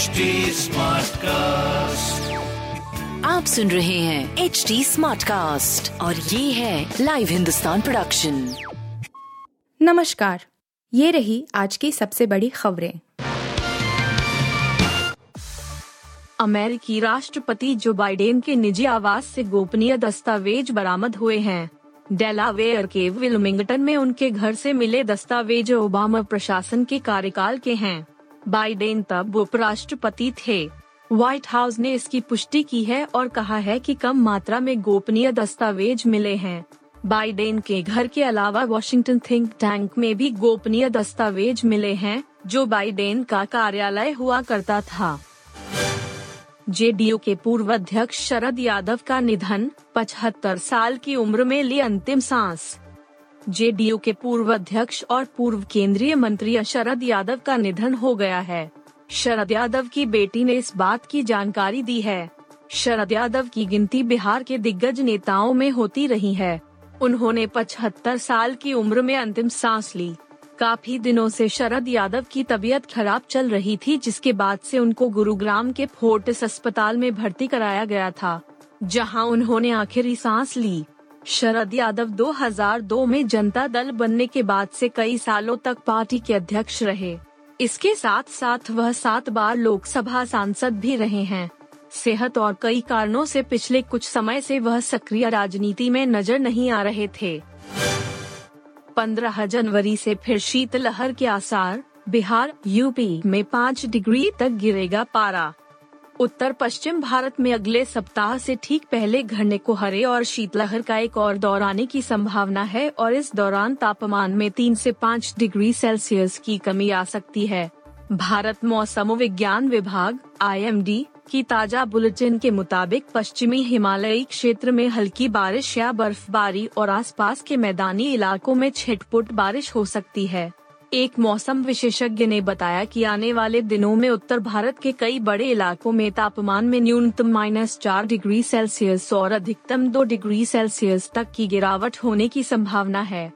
HD cast आप सुन रहे हैं एच डी स्मार्ट कास्ट और ये है लाइव हिंदुस्तान प्रोडक्शन नमस्कार ये रही आज की सबसे बड़ी खबरें। अमेरिकी राष्ट्रपति जो बाइडेन के निजी आवास से गोपनीय दस्तावेज़ बरामद हुए हैं। डेलावेयर के विलमिंगटन में उनके घर से मिले दस्तावेज़ ओबामा प्रशासन के कार्यकाल के हैं। बाइडेन तब उपराष्ट्रपति थे। व्हाइट हाउस ने इसकी पुष्टि की है और कहा है कि कम मात्रा में गोपनीय दस्तावेज़ मिले हैं। बाइडेन के घर के अलावा वॉशिंगटन थिंक टैंक में भी गोपनीय दस्तावेज़ मिले हैं, जो बाइडेन का कार्यालय हुआ करता था। जेडीयू के पूर्व अध्यक्ष शरद यादव का निधन 75 साल की उम्र में ली अंतिम सांस। जेडीयू के पूर्व अध्यक्ष और पूर्व केंद्रीय मंत्री शरद यादव का निधन हो गया है। शरद यादव की बेटी ने इस बात की जानकारी दी है। शरद यादव की गिनती बिहार के दिग्गज नेताओं में होती रही है। उन्होंने 75 साल की उम्र में अंतिम सांस ली। काफ़ी दिनों से शरद यादव की तबीयत खराब चल रही थी, जिसके बाद से उनको गुरुग्राम के फोर्टिस अस्पताल में भर्ती कराया गया था, जहाँ उन्होंने आखिरी सांस ली। शरद यादव 2002 में जनता दल बनने के बाद से कई सालों तक पार्टी के अध्यक्ष रहे। इसके साथ साथ वह सात बार लोकसभा सांसद भी रहे हैं। सेहत और कई कारणों से पिछले कुछ समय से वह सक्रिय राजनीति में नज़र नहीं आ रहे थे। 15 जनवरी से फिर शीतलहर के आसार, बिहार, यूपी में पाँच डिग्री तक गिरेगा पारा। उत्तर पश्चिम भारत में अगले सप्ताह से ठीक पहले घने कोहरे और शीतलहर का एक और दौर आने की संभावना है और इस दौरान तापमान में तीन से पाँच डिग्री सेल्सियस की कमी आ सकती है। भारत मौसम विज्ञान विभाग आईएमडी की ताज़ा बुलेटिन के मुताबिक पश्चिमी हिमालयी क्षेत्र में हल्की बारिश या बर्फबारी और आसपास के मैदानी इलाकों में छिटपुट बारिश हो सकती है। एक मौसम विशेषज्ञ ने बताया कि आने वाले दिनों में उत्तर भारत के कई बड़े इलाकों में तापमान में न्यूनतम माइनस चार डिग्री सेल्सियस और अधिकतम दो डिग्री सेल्सियस तक की गिरावट होने की संभावना है।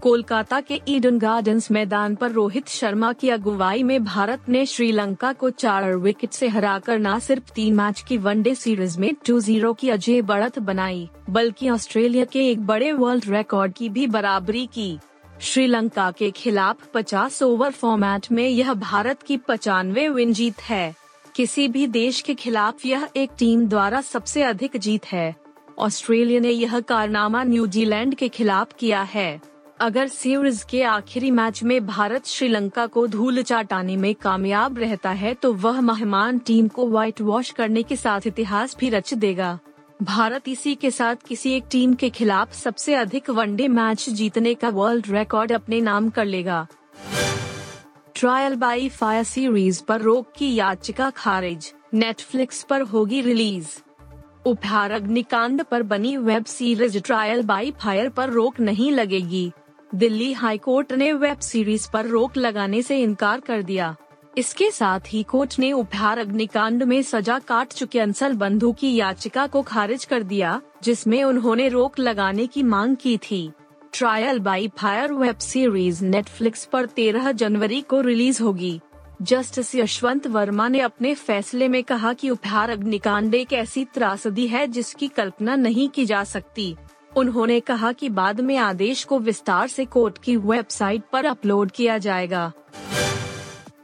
कोलकाता के ईडन गार्डन्स मैदान पर रोहित शर्मा की अगुवाई में भारत ने श्रीलंका को चार विकेट से हराकर न सिर्फ़ तीन मैच की वनडे सीरीज़ में 2-0 की अजय बढ़त बनाई, बल्कि ऑस्ट्रेलिया के एक बड़े वर्ल्ड रिकॉर्ड की भी बराबरी की। श्रीलंका के खिलाफ 50 ओवर फॉर्मेट में यह भारत की पचानवे विन जीत है। किसी भी देश के खिलाफ यह एक टीम द्वारा सबसे अधिक जीत है। ऑस्ट्रेलिया ने यह कारनामा न्यूजीलैंड के खिलाफ किया है। अगर सीरीज़ के आखिरी मैच में भारत श्रीलंका को धूल चाटाने में कामयाब रहता है तो वह मेहमान टीम को व्हाइट वॉश करने के साथ इतिहास भी रच देगा। भारत इसी के साथ किसी एक टीम के खिलाफ सबसे अधिक वनडे मैच जीतने का वर्ल्ड रिकॉर्ड अपने नाम कर लेगा। ट्रायल बाई फायर सीरीज़ पर रोक की याचिका खारिज नेटफ्लिक्स पर होगी रिलीज़ उपहार अग्निकांड पर बनी web series trial by fire पर रोक नहीं लगेगी। दिल्ली हाई कोर्ट ने वेब सीरीज़ पर रोक लगाने से इनकार कर दिया। इसके साथ ही कोर्ट ने उपहार अग्निकांड में सजा काट चुके अंसल बंधु की याचिका को खारिज कर दिया, जिसमें उन्होंने रोक लगाने की मांग की थी। Trial by fire web series Netflix पर 13 जनवरी को रिलीज़ होगी। जस्टिस यशवंत वर्मा ने अपने फैसले में कहा कि उपहार अग्निकांड एक ऐसी त्रासदी है जिसकी कल्पना नहीं की जा सकती। उन्होंने कहा कि बाद में आदेश को विस्तार से कोर्ट की वेबसाइट पर अपलोड किया जाएगा।